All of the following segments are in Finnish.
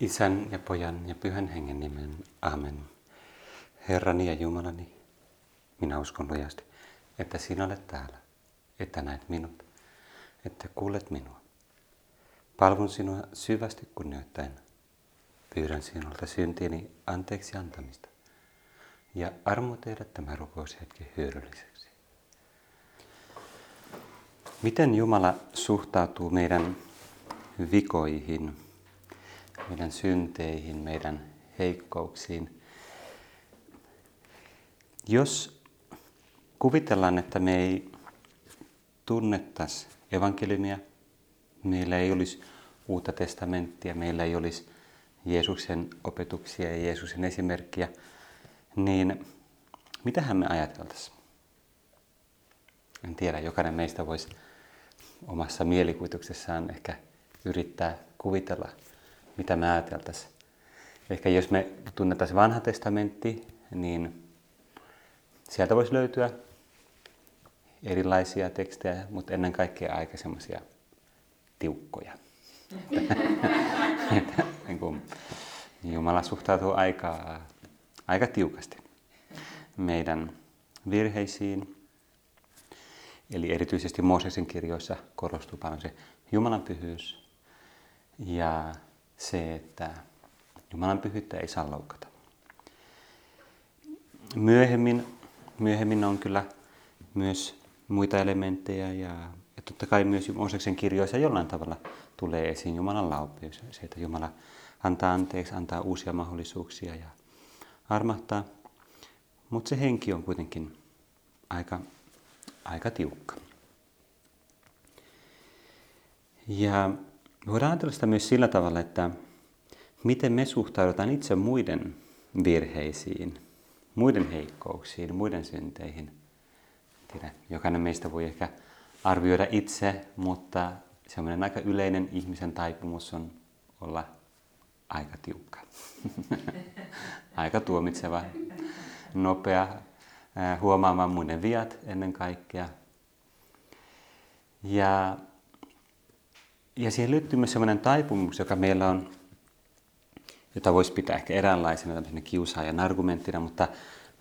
Isän ja pojan ja pyhän hengen nimen. Amen. Herrani ja Jumalani, minä uskon lujasti, että sinä olet täällä, että näet minut, että kuulet minua. Palvun sinua syvästi kunnioittain. Pyydän sinulta syntiini anteeksi antamista ja armo tehdä tämä rukoushetki hyödylliseksi. Miten Jumala suhtautuu meidän vikoihin, meidän synteihin, meidän heikkouksiin? Jos kuvitellaan, että me ei tunnettaisi evankeliumia, meillä ei olisi uutta testamenttia, meillä ei olisi Jeesuksen opetuksia ja Jeesuksen esimerkkiä, niin mitähän me ajateltaisiin? En tiedä, jokainen meistä voisi omassa mielikuvituksessaan ehkä yrittää kuvitella, mitä me ajateltaisiin. Ehkä jos me tunnettaisiin vanha testamentti, niin sieltä voisi löytyä erilaisia tekstejä, mutta ennen kaikkea aika semmoisia tiukkoja. niin Jumala suhtautuu aika, aika tiukasti meidän virheisiin. Eli erityisesti Mooseksen kirjoissa korostuu paljon se Jumalan pyhyys ja se, että Jumalan pyhyyttä ei saa loukata. Myöhemmin, myöhemmin on kyllä myös muita elementtejä ja, ja totta kai myös Mooseksen kirjoissa jollain tavalla tulee esiin Jumalan laupeus. Se, että Jumala antaa anteeksi, antaa uusia mahdollisuuksia ja armahtaa. Mutta se henki on kuitenkin aika, aika tiukka. Ja voidaan ajatella sitä myös sillä tavalla, että miten me suhtaudutaan itse muiden virheisiin, muiden heikkouksiin, muiden synteihin. Tiedä, jokainen meistä voi ehkä arvioida itse, mutta semmoinen aika yleinen ihmisen taipumus on olla aika tiukka. aika tuomitseva, nopea, huomaamaan muiden viat ennen kaikkea. Ja, ja siihen liittyy myös sellainen taipumus, joka meillä on, jota voisi pitää ehkä eräänlaisena kiusaajan argumenttina, mutta,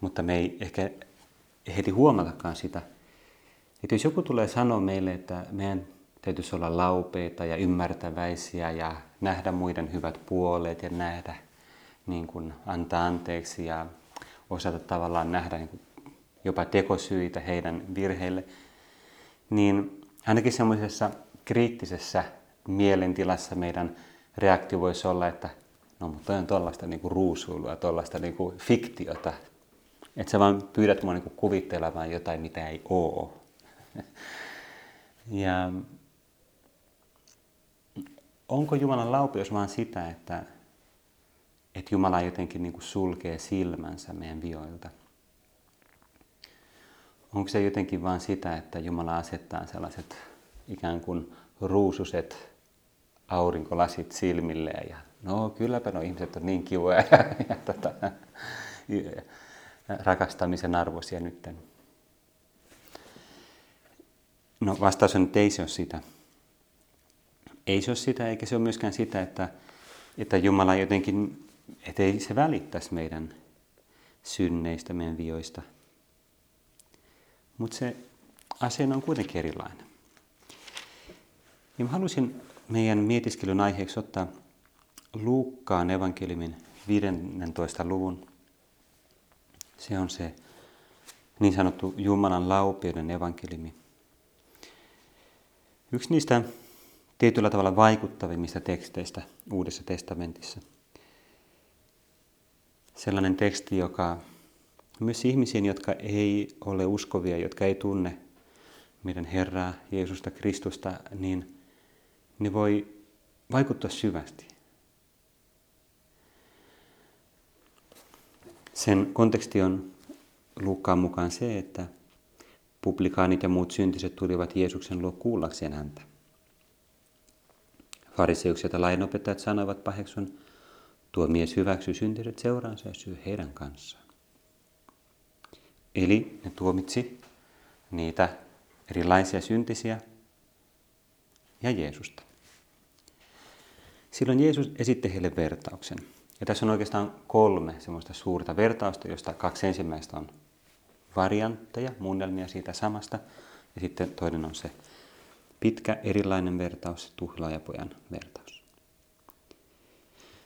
mutta me ei ehkä heti huomatakaan sitä. Että jos joku tulee sanoa meille, että meidän täytyisi olla laupeita ja ymmärtäväisiä ja nähdä muiden hyvät puolet ja nähdä, niin kuin antaa anteeksi ja osata tavallaan nähdä niin kuin jopa tekosyitä heidän virheille, niin ainakin semmoisessa kriittisessä mielentilassa meidän reaktio voisi olla, että no mutta on tuollaista niin ruusuilua, tuollaista niin fiktiota, että sä vaan pyydät mua niin kuvittelemaan jotain, mitä ei ole. Ja onko Jumalan laupeus vaan sitä, että, että Jumala jotenkin niin kuin sulkee silmänsä meidän vioilta? Onko se jotenkin vaan sitä, että Jumala asettaa sellaiset ikään kuin ruususet aurinkolasit silmilleen ja no kylläpä no ihmiset on niin kivoja ja, ja, tota, rakastamisen arvoisia nytten. No vastaus on, että ei se ole sitä. Ei se ole sitä, eikä se ole myöskään sitä, että, että Jumala jotenkin, ettei se välittäisi meidän synneistä, meidän vioista. Mutta se asia on kuitenkin erilainen. Ja mä halusin meidän mietiskelyn aiheeksi ottaa Luukkaan evankeliumin 15. luvun. Se on se niin sanottu Jumalan laupeuden evankeliumi. Yksi niistä tietyllä tavalla vaikuttavimmista teksteistä Uudessa testamentissa. Sellainen teksti, joka myös ihmisiin, jotka ei ole uskovia, jotka ei tunne meidän Herraa Jeesusta Kristusta, niin ne voi vaikuttaa syvästi. Sen konteksti on Luukkaan mukaan se, että publikaanit ja muut syntiset tulivat Jeesuksen luo kuullakseen häntä. Fariseukset ja lainopettajat sanoivat paheksun, tuo mies hyväksyy syntiset seuraansa ja syy heidän kanssaan. Eli ne tuomitsi niitä erilaisia syntisiä ja Jeesusta. Silloin Jeesus esitti heille vertauksen. Ja tässä on oikeastaan kolme semmoista suurta vertausta, josta kaksi ensimmäistä on variantteja, muunnelmia siitä samasta. Ja sitten toinen on se pitkä erilainen vertaus, tuhlaajapojan vertaus.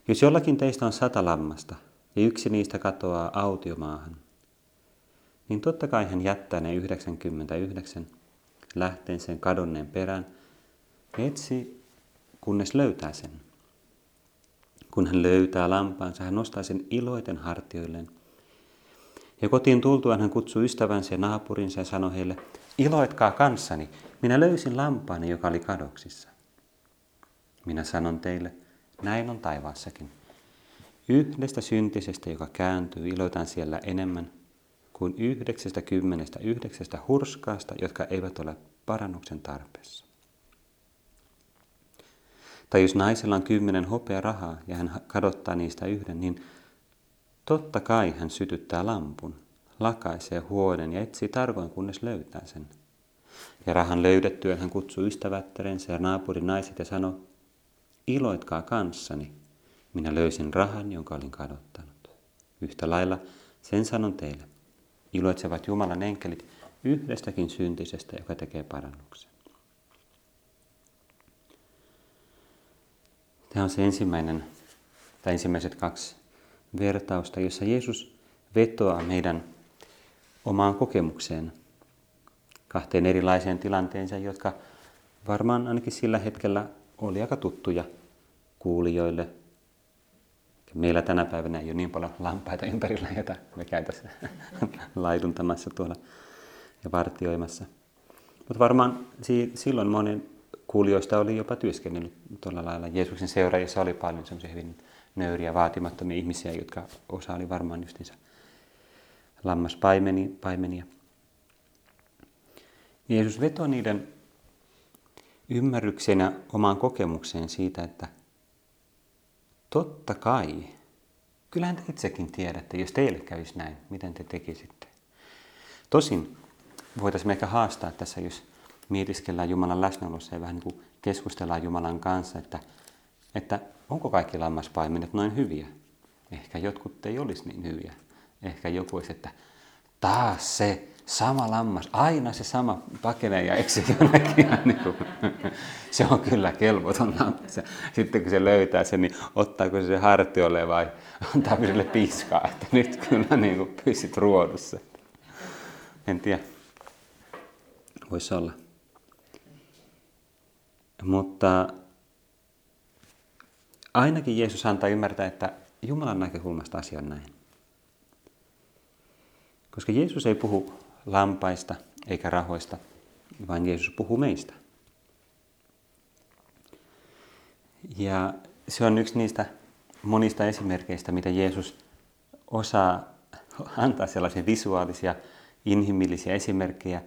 Jos jollakin teistä on sata lammasta ja yksi niistä katoaa autiomaahan, niin totta kai hän jättää ne 99 lähteen sen kadonneen perään etsi, kunnes löytää sen. Kun hän löytää lampaansa, hän nostaa sen iloiten hartioilleen. Ja kotiin tultuaan hän kutsuu ystävänsä ja naapurinsa ja sanoi heille, iloitkaa kanssani, minä löysin lampaani, joka oli kadoksissa. Minä sanon teille, näin on taivaassakin. Yhdestä syntisestä, joka kääntyy, iloitan siellä enemmän kuin yhdeksästä kymmenestä yhdeksästä hurskaasta, jotka eivät ole parannuksen tarpeessa. Tai jos naisella on kymmenen hopea rahaa ja hän kadottaa niistä yhden, niin totta kai hän sytyttää lampun, lakaisee huonen ja etsii tarkoin, kunnes löytää sen. Ja rahan löydettyä hän kutsuu ystävättärensä ja naapurin naiset ja sanoi, iloitkaa kanssani, minä löysin rahan, jonka olin kadottanut. Yhtä lailla sen sanon teille, iloitsevat Jumalan enkelit yhdestäkin syntisestä, joka tekee parannuksen. Tämä on se ensimmäinen, tai ensimmäiset kaksi vertausta, jossa Jeesus vetoaa meidän omaan kokemukseen, kahteen erilaiseen tilanteeseen, jotka varmaan ainakin sillä hetkellä oli aika tuttuja kuulijoille. Meillä tänä päivänä ei ole niin paljon lampaita ympärillä, joita me käytäisiin laiduntamassa tuolla ja vartioimassa. Mutta varmaan silloin monen kuulijoista oli jopa työskennellyt tuolla lailla. Jeesuksen seuraajissa oli paljon semmoisia hyvin nöyriä, vaatimattomia ihmisiä, jotka osa oli varmaan justiinsa lammaspaimenia. Jeesus vetoi niiden ymmärrykseen ja omaan kokemukseen siitä, että totta kai, kyllähän te itsekin tiedätte, jos teille kävisi näin, miten te tekisitte. Tosin voitaisiin ehkä haastaa tässä, jos mietiskellään Jumalan läsnäolossa ja vähän niin kuin keskustellaan Jumalan kanssa, että, että onko kaikki lammaspaimenet noin hyviä? Ehkä jotkut ei olisi niin hyviä. Ehkä joku olisi, että taas se sama lammas, aina se sama pakenee ja eksy jonnekin. Niin se on kyllä kelvoton lammas. Sitten kun se löytää sen, niin ottaako se hartiolle vai antaako sille piskaa, että nyt kyllä niin pysyt ruodussa. En tiedä. Voisi olla. Mutta ainakin Jeesus antaa ymmärtää, että Jumalan näkökulmasta asia on näin. Koska Jeesus ei puhu lampaista eikä rahoista, vaan Jeesus puhuu meistä. Ja se on yksi niistä monista esimerkkeistä, mitä Jeesus osaa antaa sellaisia visuaalisia, inhimillisiä esimerkkejä,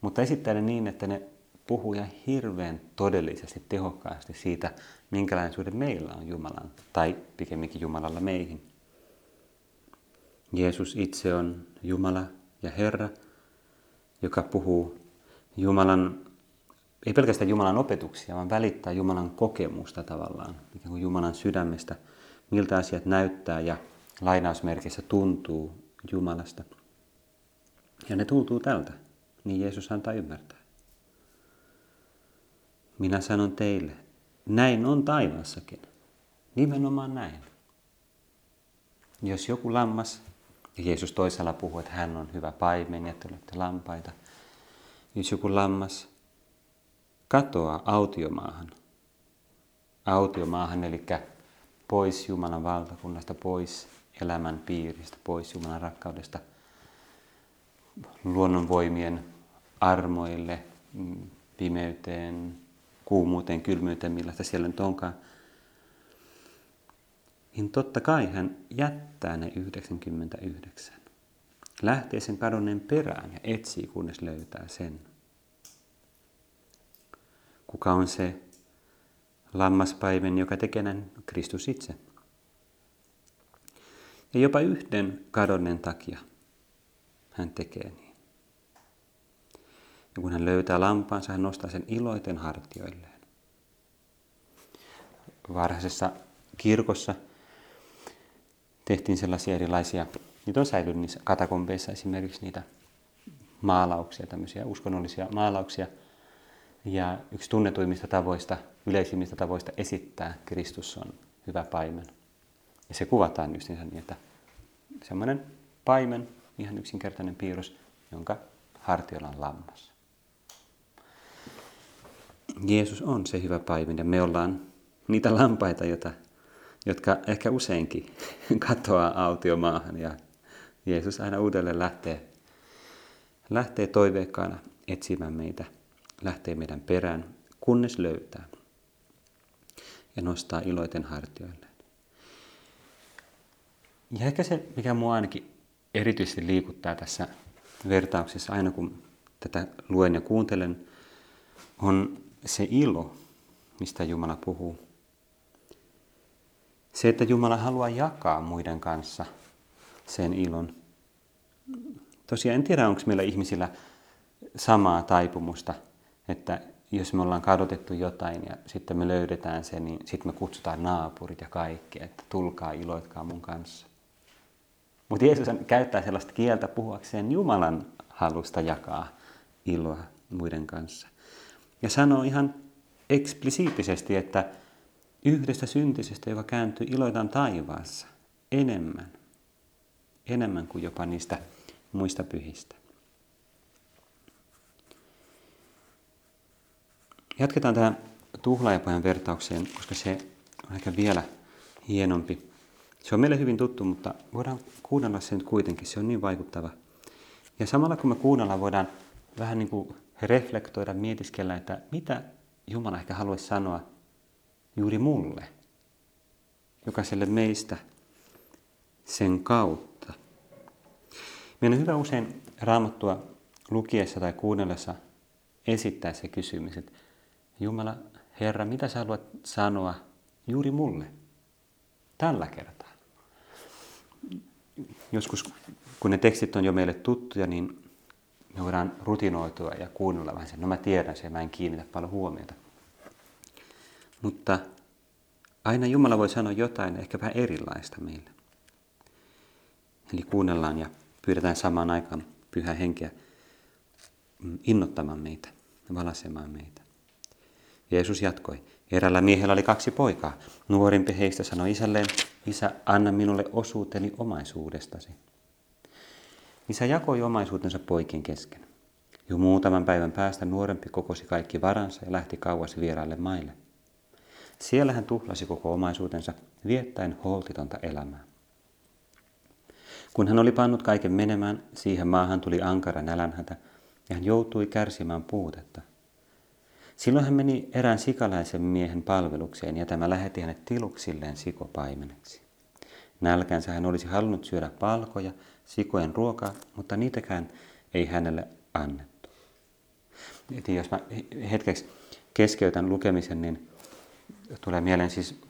mutta esittää ne niin, että ne puhuu ihan hirveän todellisesti, tehokkaasti siitä, minkälainen suhde meillä on Jumalan, tai pikemminkin Jumalalla meihin. Jeesus itse on Jumala ja Herra, joka puhuu Jumalan, ei pelkästään Jumalan opetuksia, vaan välittää Jumalan kokemusta tavallaan, mikä kuin Jumalan sydämestä, miltä asiat näyttää ja lainausmerkissä tuntuu Jumalasta. Ja ne tuntuu tältä, niin Jeesus antaa ymmärtää. Minä sanon teille, näin on taivaassakin. Nimenomaan näin. Jos joku lammas, ja Jeesus toisella puhuu, että hän on hyvä paimen ja te olette lampaita. Jos joku lammas katoaa autiomaahan, autiomaahan, eli pois Jumalan valtakunnasta, pois elämän piiristä, pois Jumalan rakkaudesta, luonnonvoimien armoille, mm, pimeyteen, kuumuuteen, kylmyyteen, millaista siellä nyt onkaan, niin totta kai hän jättää ne 99. Lähtee sen kadonneen perään ja etsii, kunnes löytää sen. Kuka on se lammaspäivän, joka tekee näin Kristus itse? Ja jopa yhden kadonneen takia hän tekee niin. Ja kun hän löytää lampaansa, hän nostaa sen iloiten hartioilleen. varhaisessa kirkossa tehtiin sellaisia erilaisia, niitä on säilynyt niissä katakombeissa esimerkiksi niitä maalauksia, tämmöisiä uskonnollisia maalauksia. Ja yksi tunnetuimmista tavoista, yleisimmistä tavoista esittää Kristus on hyvä paimen. Ja se kuvataan just niin, että semmoinen paimen, ihan yksinkertainen piirros, jonka hartiolla on lammas. Jeesus on se hyvä paimen ja me ollaan niitä lampaita, jota, jotka ehkä useinkin katoaa autiomaahan ja Jeesus aina uudelleen lähtee, lähtee toiveikkaana etsimään meitä, lähtee meidän perään, kunnes löytää ja nostaa iloiten hartioille. Ja ehkä se, mikä mua ainakin erityisesti liikuttaa tässä vertauksessa aina kun tätä luen ja kuuntelen, on se ilo, mistä Jumala puhuu. Se, että Jumala haluaa jakaa muiden kanssa sen ilon. Tosiaan en tiedä, onko meillä ihmisillä samaa taipumusta, että jos me ollaan kadotettu jotain ja sitten me löydetään se, niin sitten me kutsutaan naapurit ja kaikki, että tulkaa iloitkaa mun kanssa. Mutta Jeesus käyttää sellaista kieltä puhuakseen Jumalan halusta jakaa iloa muiden kanssa. Ja sanoo ihan eksplisiittisesti, että yhdestä syntisestä, joka kääntyy, iloitaan taivaassa enemmän, enemmän kuin jopa niistä muista pyhistä. Jatketaan tähän tuhlaajapojan vertaukseen, koska se on ehkä vielä hienompi. Se on meille hyvin tuttu, mutta voidaan kuunnella sen kuitenkin. Se on niin vaikuttava. Ja samalla kun me kuunnellaan, voidaan vähän niin kuin reflektoida, mietiskellä, että mitä Jumala ehkä haluaisi sanoa juuri mulle, jokaiselle meistä sen kautta. Meidän on hyvä usein raamattua lukiessa tai kuunnellessa esittää se kysymys, että Jumala, Herra, mitä sä haluat sanoa juuri mulle tällä kertaa? Joskus, kun ne tekstit on jo meille tuttuja, niin me voidaan rutinoitua ja kuunnella vähän sen. No mä tiedän sen, mä en kiinnitä paljon huomiota. Mutta aina Jumala voi sanoa jotain ehkä vähän erilaista meille. Eli kuunnellaan ja pyydetään samaan aikaan pyhä henkeä innottamaan meitä, valasemaan meitä. Jeesus jatkoi. Erällä miehellä oli kaksi poikaa. Nuorimpi heistä sanoi isälleen, isä, anna minulle osuuteni omaisuudestasi. Isä jakoi omaisuutensa poikien kesken. Jo muutaman päivän päästä nuorempi kokosi kaikki varansa ja lähti kauas vieraille maille. Siellä hän tuhlasi koko omaisuutensa viettäen holtitonta elämää. Kun hän oli pannut kaiken menemään, siihen maahan tuli ankara nälänhätä ja hän joutui kärsimään puutetta. Silloin hän meni erään sikalaisen miehen palvelukseen ja tämä lähetti hänet tiluksilleen sikopaimeneksi. Nälkänsä hän olisi halunnut syödä palkoja, sikojen ruokaa, mutta niitäkään ei hänelle annettu. Eli jos mä hetkeksi keskeytän lukemisen, niin tulee mieleen siis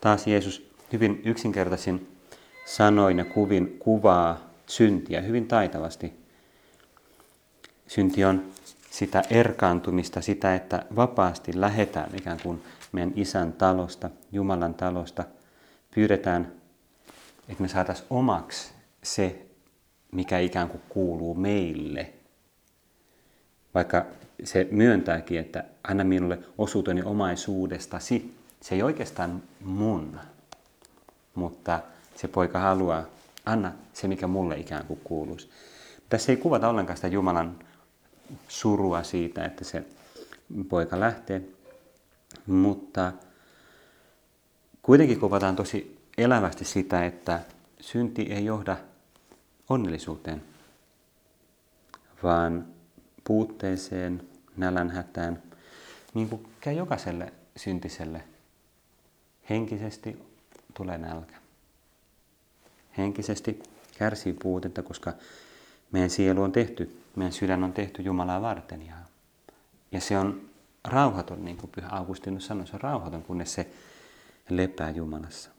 taas Jeesus hyvin yksinkertaisin sanoin ja kuvin kuvaa syntiä hyvin taitavasti. Synti on sitä erkaantumista, sitä, että vapaasti lähetään ikään kuin meidän isän talosta, Jumalan talosta. Pyydetään, että me saataisiin omaksi se, mikä ikään kuin kuuluu meille. Vaikka se myöntääkin, että anna minulle osuuteni omaisuudestasi. Se ei oikeastaan mun, mutta se poika haluaa, anna se, mikä mulle ikään kuin kuuluisi. Tässä ei kuvata ollenkaan sitä Jumalan surua siitä, että se poika lähtee, mutta kuitenkin kuvataan tosi elävästi sitä, että synti ei johda onnellisuuteen, vaan puutteeseen, nälänhätään, niin kuin käy jokaiselle syntiselle. Henkisesti tulee nälkä. Henkisesti kärsii puutetta, koska meidän sielu on tehty, meidän sydän on tehty Jumalaa varten. Ja, ja se on rauhaton, niin kuin Pyhä Augustinus sanoi, se on rauhaton, kunnes se lepää Jumalassa.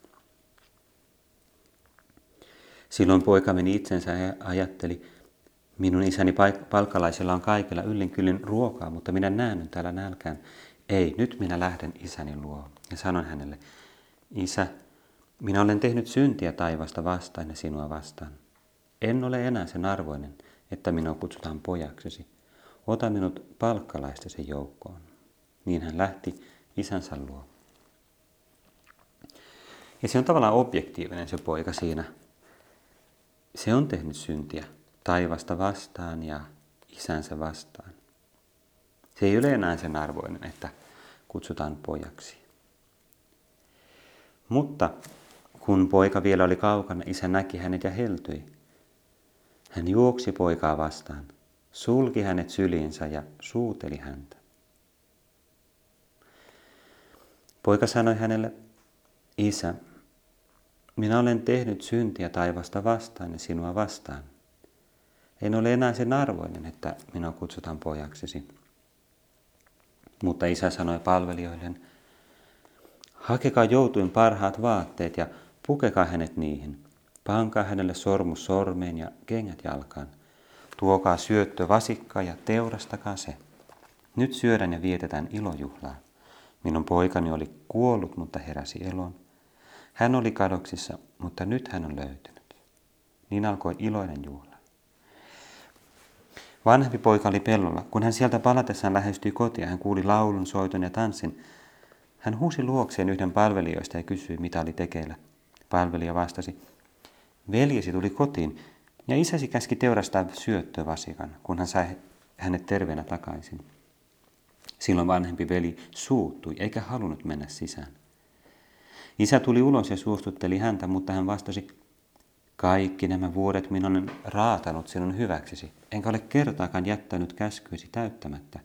Silloin poika meni itsensä ja ajatteli, minun isäni palkalaisella on kaikilla yllin kyllin ruokaa, mutta minä näen täällä nälkään. Ei, nyt minä lähden isäni luo. Ja sanoin hänelle, Isä, minä olen tehnyt syntiä taivasta vastaan ja sinua vastaan. En ole enää sen arvoinen, että minua kutsutaan pojaksesi. Ota minut palkkalaistesi joukkoon. Niin hän lähti isänsä luo. Ja se on tavallaan objektiivinen se poika siinä. Se on tehnyt syntiä taivasta vastaan ja isänsä vastaan. Se ei ole enää sen arvoinen, että kutsutaan pojaksi. Mutta kun poika vielä oli kaukana, isä näki hänet ja heltyi. Hän juoksi poikaa vastaan, sulki hänet syliinsä ja suuteli häntä. Poika sanoi hänelle, Isä, minä olen tehnyt syntiä taivasta vastaan ja sinua vastaan. En ole enää sen arvoinen, että minua kutsutaan pojaksesi. Mutta isä sanoi palvelijoilleen, hakekaa joutuin parhaat vaatteet ja pukekaa hänet niihin. Pankaa hänelle sormus sormeen ja kengät jalkaan. Tuokaa syöttö vasikka ja teurastakaa se. Nyt syödään ja vietetään ilojuhlaa. Minun poikani oli kuollut, mutta heräsi eloon. Hän oli kadoksissa, mutta nyt hän on löytynyt. Niin alkoi iloinen juhla. Vanhempi poika oli pellolla. Kun hän sieltä palatessaan lähestyi kotia, hän kuuli laulun, soiton ja tanssin. Hän huusi luokseen yhden palvelijoista ja kysyi, mitä oli tekeillä. Palvelija vastasi, veljesi tuli kotiin ja isäsi käski teurastaa syöttövasikan, kun hän sai hänet terveenä takaisin. Silloin vanhempi veli suuttui eikä halunnut mennä sisään. Isä tuli ulos ja suostutteli häntä, mutta hän vastasi, kaikki nämä vuodet minä olen raatanut sinun hyväksesi, enkä ole kertaakaan jättänyt käskyisi täyttämättä.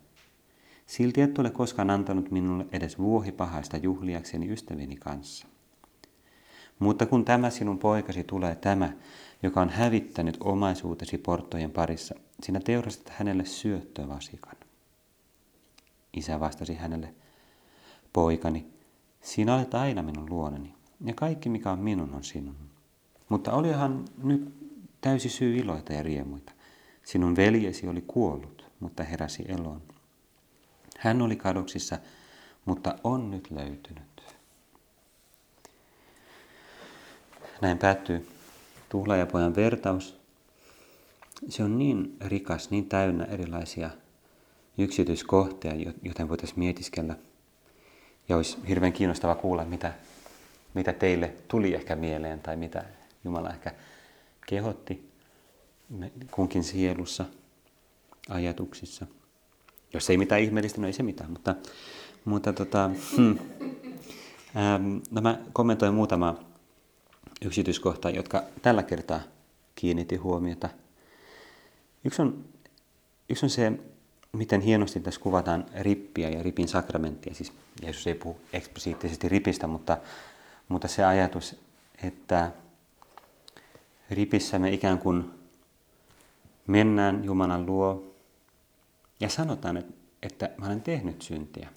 Silti et ole koskaan antanut minulle edes vuohipahaista juhliakseni ystävieni kanssa. Mutta kun tämä sinun poikasi tulee tämä, joka on hävittänyt omaisuutesi porttojen parissa, sinä teurastat hänelle syöttövasikan. Isä vastasi hänelle, poikani, sinä olet aina minun luonani, ja kaikki mikä on minun on sinun. Mutta olihan nyt täysi syy iloita ja riemuita. Sinun veljesi oli kuollut, mutta heräsi eloon. Hän oli kadoksissa, mutta on nyt löytynyt. Näin päättyy tuhlaajapojan vertaus. Se on niin rikas, niin täynnä erilaisia yksityiskohtia, joten voitaisiin mietiskellä. Ja olisi hirveän kiinnostava kuulla, mitä, mitä teille tuli ehkä mieleen tai mitä Jumala ehkä kehotti kunkin sielussa, ajatuksissa. Jos ei mitään ihmeellistä, no ei se mitään, mutta, mutta tota, hmm. ähm, no mä kommentoin muutama yksityiskohta, jotka tällä kertaa kiinnitti huomiota. Yksi on, yksi on se, miten hienosti tässä kuvataan rippiä ja ripin sakramenttia. Siis Jeesus ei puhu eksplisiittisesti ripistä, mutta, mutta se ajatus, että ripissä me ikään kuin mennään Jumalan luo ja sanotaan, että, mä olen tehnyt syntiä.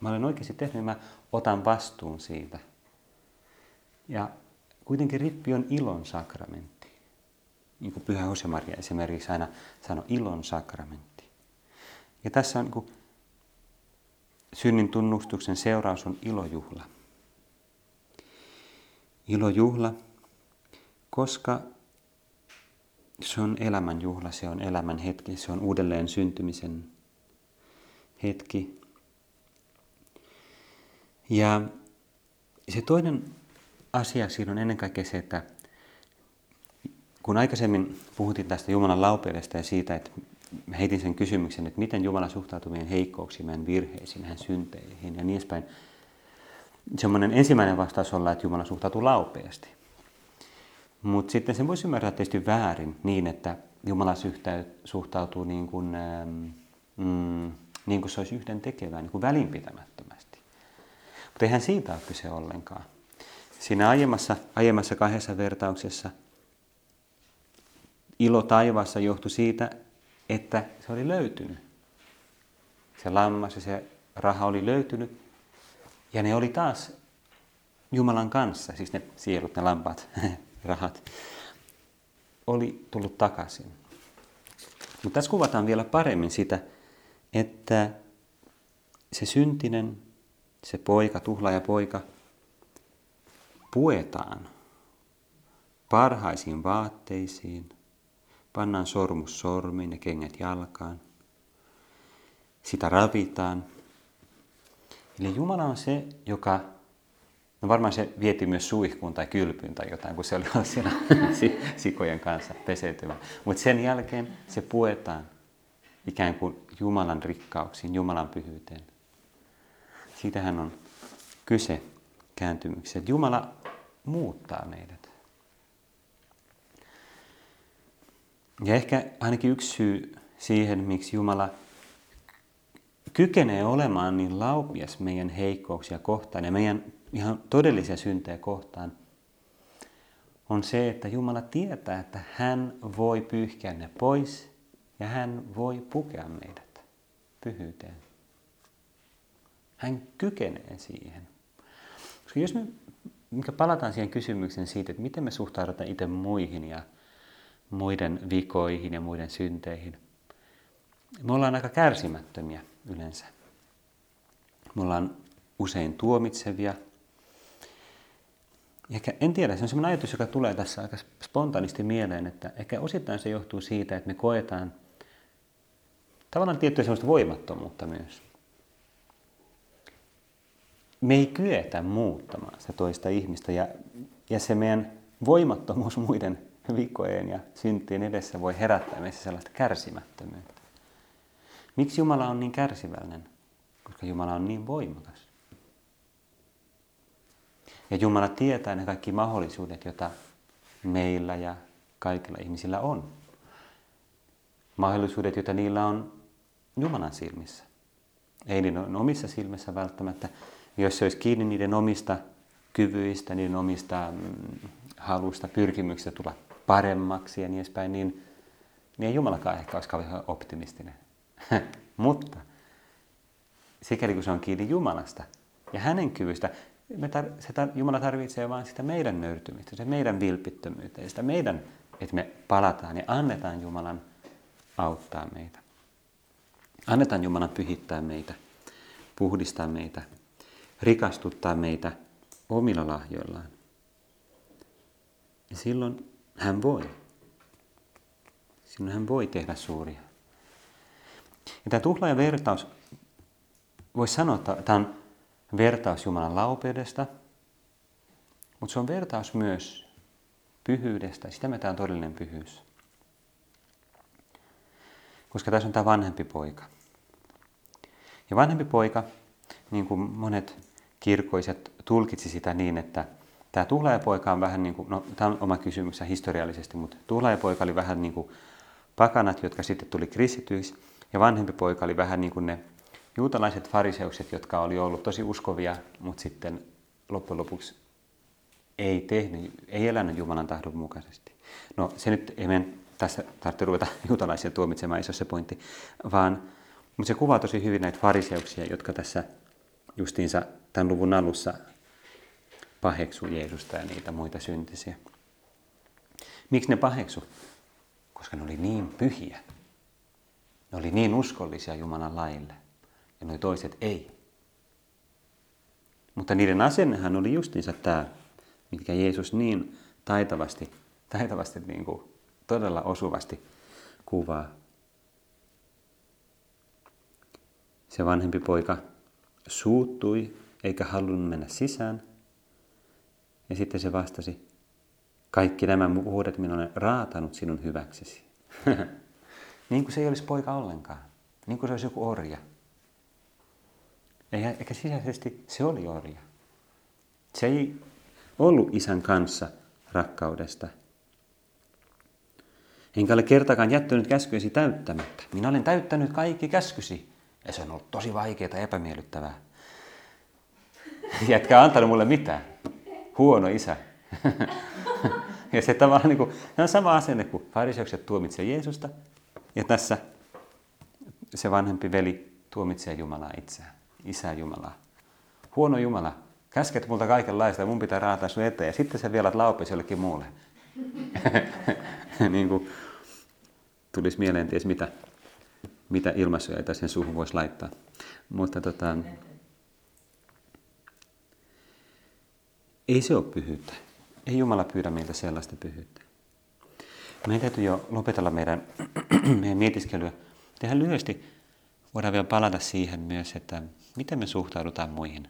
Mä olen oikeasti tehnyt mä otan vastuun siitä. Ja kuitenkin rippi on ilon sakramentti. Niin kuin Pyhä Josemaria esimerkiksi aina sanoi, ilon sakramentti. Ja tässä on niin kuin, synnin tunnustuksen seuraus on ilojuhla ilojuhla, koska se on elämän juhla, se on elämän hetki, se on uudelleen syntymisen hetki. Ja se toinen asia siinä on ennen kaikkea se, että kun aikaisemmin puhuttiin tästä Jumalan laupeudesta ja siitä, että heitin sen kysymyksen, että miten Jumala suhtautuu meidän heikkouksiin, meidän virheisiin, meidän synteihin ja niin edespäin, semmoinen ensimmäinen vastaus olla, että Jumala suhtautuu laupeasti. Mutta sitten se voisi ymmärtää tietysti väärin niin, että Jumala suhtautuu niin kuin, ähm, mm, niin kuin se olisi yhden tekevää, niin kuin välinpitämättömästi. Mutta eihän siitä ole kyse ollenkaan. Siinä aiemmassa, aiemmassa kahdessa vertauksessa ilo taivaassa johtui siitä, että se oli löytynyt. Se lammas ja se raha oli löytynyt ja ne oli taas Jumalan kanssa, siis ne sielut, ne lampaat, rahat, oli tullut takaisin. Mutta tässä kuvataan vielä paremmin sitä, että se syntinen, se poika, tuhlaaja poika, puetaan parhaisiin vaatteisiin, pannaan sormus sormiin ja kengät jalkaan, sitä ravitaan. Eli Jumala on se, joka, no varmaan se vieti myös suihkuun tai kylpyyn tai jotain, kun se oli siellä sikojen kanssa peseytymään. Mutta sen jälkeen se puetaan ikään kuin Jumalan rikkauksiin, Jumalan pyhyyteen. Siitähän on kyse kääntymyksessä. Jumala muuttaa meidät. Ja ehkä ainakin yksi syy siihen, miksi Jumala kykenee olemaan niin laupias meidän heikkouksia kohtaan ja meidän ihan todellisia syntejä kohtaan, on se, että Jumala tietää, että hän voi pyyhkiä ne pois ja hän voi pukea meidät pyhyyteen. Hän kykenee siihen. Koska jos me palataan siihen kysymykseen siitä, että miten me suhtaudutaan itse muihin ja muiden vikoihin ja muiden synteihin. Me ollaan aika kärsimättömiä yleensä. Me ollaan usein tuomitsevia. Ehkä, en tiedä, se on sellainen ajatus, joka tulee tässä aika spontaanisti mieleen, että ehkä osittain se johtuu siitä, että me koetaan tavallaan tiettyä sellaista voimattomuutta myös me ei kyetä muuttamaan sitä toista ihmistä ja, ja se meidän voimattomuus muiden vikkojen ja syntien edessä voi herättää meissä sellaista kärsimättömyyttä. Miksi Jumala on niin kärsivällinen? Koska Jumala on niin voimakas. Ja Jumala tietää ne kaikki mahdollisuudet, joita meillä ja kaikilla ihmisillä on. Mahdollisuudet, joita niillä on Jumalan silmissä. Ei niin omissa silmissä välttämättä, jos se olisi kiinni niiden omista kyvyistä, niiden omista mm, halusta, pyrkimyksistä tulla paremmaksi ja niin edespäin, niin, niin ei Jumalakaan ehkä olisi kauhean optimistinen. Mutta sikäli kun se on kiinni Jumalasta ja hänen kyvystä, me tar- se tar- Jumala tarvitsee vain sitä meidän nöyrtymistä, se meidän vilpittömyyttä ja sitä meidän, että me palataan ja annetaan Jumalan auttaa meitä. Annetaan Jumalan pyhittää meitä, puhdistaa meitä rikastuttaa meitä omilla lahjoillaan. Ja silloin hän voi. Silloin hän voi tehdä suuria. Ja tämä tuhlaajan vertaus, voisi sanoa, että tämä on vertaus Jumalan laupeudesta, mutta se on vertaus myös pyhyydestä. Sitä me tämä on todellinen pyhyys. Koska tässä on tämä vanhempi poika. Ja vanhempi poika, niin kuin monet kirkkoiset tulkitsi sitä niin, että tämä tuhlaajapoika on vähän niin kuin, no tämä on oma kysymys historiallisesti, mutta tuhlaajapoika oli vähän niin kuin pakanat, jotka sitten tuli kristityiksi, ja vanhempi poika oli vähän niin kuin ne juutalaiset fariseukset, jotka oli ollut tosi uskovia, mutta sitten loppujen lopuksi ei tehnyt, ei elänyt Jumalan tahdon mukaisesti. No se nyt ei meidän tässä tarvitse ruveta juutalaisia tuomitsemaan, ei se ole se pointti, vaan mutta se kuvaa tosi hyvin näitä fariseuksia, jotka tässä justiinsa tämän luvun alussa paheksu Jeesusta ja niitä muita syntisiä. Miksi ne paheksu? Koska ne oli niin pyhiä. Ne oli niin uskollisia Jumalan laille. Ja noi toiset ei. Mutta niiden asennehan oli justiinsa tämä, mitkä Jeesus niin taitavasti, taitavasti niin kuin todella osuvasti kuvaa. Se vanhempi poika suuttui eikä halunnut mennä sisään. Ja sitten se vastasi, kaikki nämä vuodet minä olen raatanut sinun hyväksesi. niin kuin se ei olisi poika ollenkaan. Niin kuin se olisi joku orja. Eikä sisäisesti se oli orja. Se ei ollut isän kanssa rakkaudesta. Enkä ole kertakaan jättänyt käskyesi täyttämättä. Minä olen täyttänyt kaikki käskysi. Ja se on ollut tosi vaikeaa ja epämiellyttävää. Jätkä antanut mulle mitään. Huono isä. ja se tavallaan niin kuin, on sama asenne kuin fariseukset tuomitsee Jeesusta. Ja tässä se vanhempi veli tuomitsee Jumalaa itseään. Isää Jumalaa. Huono Jumala. Käsket multa kaikenlaista ja mun pitää raataa sun eteen. Ja sitten se vielä laupesi jollekin muulle. niin kuin tulisi mieleen ties mitä, mitä ilmaisuja sen suuhun voisi laittaa. Mutta tota, ei se ole pyhyyttä. Ei Jumala pyydä meiltä sellaista pyhyyttä. Meidän täytyy jo lopetella meidän, meidän mietiskelyä. Tehän lyhyesti voidaan vielä palata siihen myös, että miten me suhtaudutaan muihin.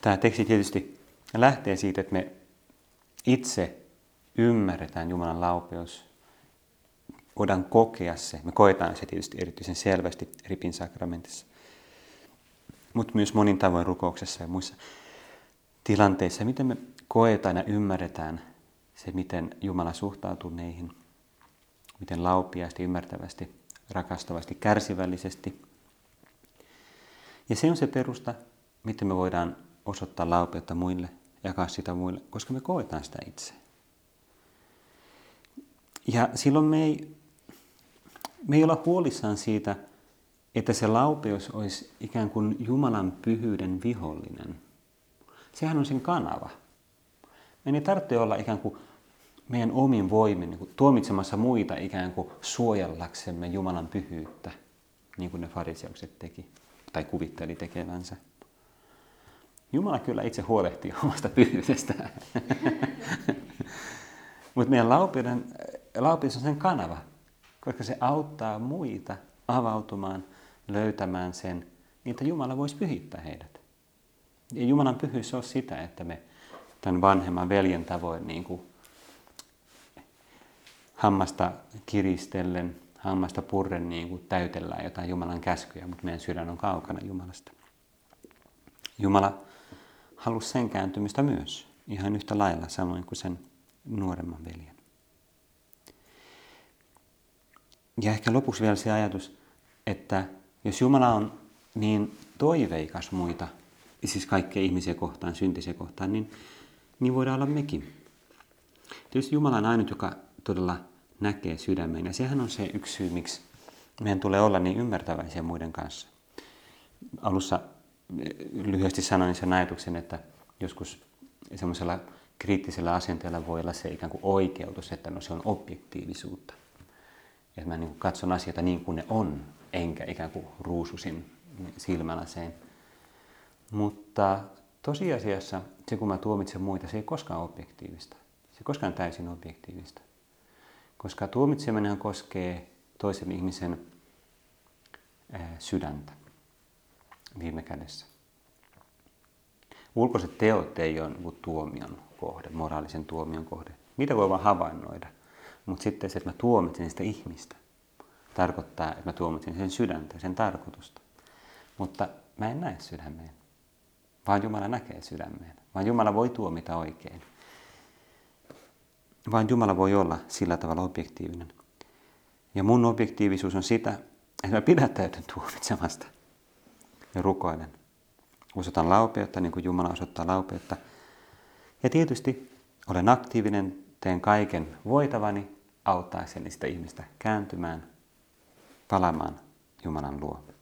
Tämä teksti tietysti lähtee siitä, että me itse ymmärretään Jumalan laupeus. Voidaan kokea se. Me koetaan se tietysti erityisen selvästi ripin sakramentissa. Mutta myös monin tavoin rukouksessa ja muissa tilanteissa. Miten me koetaan ja ymmärretään se, miten Jumala suhtautuu meihin. Miten laupiaasti, ymmärtävästi, rakastavasti, kärsivällisesti. Ja se on se perusta, miten me voidaan osoittaa laupeutta muille, jakaa sitä muille, koska me koetaan sitä itse. Ja silloin me ei, me ei olla huolissaan siitä, että se laupeus olisi ikään kuin Jumalan pyhyyden vihollinen. Sehän on sen kanava. Meidän ei tarvitse olla ikään kuin meidän omin voimin niin kuin tuomitsemassa muita ikään kuin suojellaksemme Jumalan pyhyyttä, niin kuin ne fariseukset teki tai kuvitteli tekevänsä. Jumala kyllä itse huolehtii omasta pyhyydestään. Mutta meidän laupeuden, laupeus on sen kanava, koska se auttaa muita avautumaan, löytämään sen, niin että Jumala voisi pyhittää heidät. Ja Jumalan pyhyys on sitä, että me tämän vanhemman veljen tavoin niin kuin hammasta kiristellen, hammasta purren niin kuin täytellään jotain Jumalan käskyjä, mutta meidän sydän on kaukana Jumalasta. Jumala halusi sen kääntymistä myös, ihan yhtä lailla, samoin kuin sen nuoremman veljen. Ja ehkä lopuksi vielä se ajatus, että jos Jumala on niin toiveikas muita, siis kaikkia ihmisiä kohtaan, syntisiä kohtaan, niin, niin voidaan olla mekin. Tietysti Jumala on ainut, joka todella näkee sydämeen. Ja sehän on se yksi syy, miksi meidän tulee olla niin ymmärtäväisiä muiden kanssa. Alussa eh, lyhyesti sanoin sen ajatuksen, että joskus semmoisella kriittisellä asenteella voi olla se ikään kuin oikeutus, että no se on objektiivisuutta. Että mä niin katson asioita niin kuin ne on, enkä ikään kuin ruususin silmälaseen. Mutta tosiasiassa se, kun mä tuomitsen muita, se ei koskaan objektiivista. Se ei koskaan täysin objektiivista. Koska tuomitseminen koskee toisen ihmisen sydäntä viime kädessä. Ulkoiset teot ei ole niin tuomion kohde, moraalisen tuomion kohde. Niitä voi vaan havainnoida. Mutta sitten se, että mä tuomitsen sitä ihmistä, tarkoittaa, että mä tuomitsen sen sydäntä, sen tarkoitusta. Mutta mä en näe sydämeen, vaan Jumala näkee sydämeen. Vaan Jumala voi tuomita oikein. Vain Jumala voi olla sillä tavalla objektiivinen. Ja mun objektiivisuus on sitä, että mä pidättäytyn tuomitsemasta ja rukoilen. Osoitan laupeutta niin kuin Jumala osoittaa laupeutta. Ja tietysti olen aktiivinen, teen kaiken voitavani auttaakseni sitä ihmistä kääntymään, palaamaan Jumalan luo.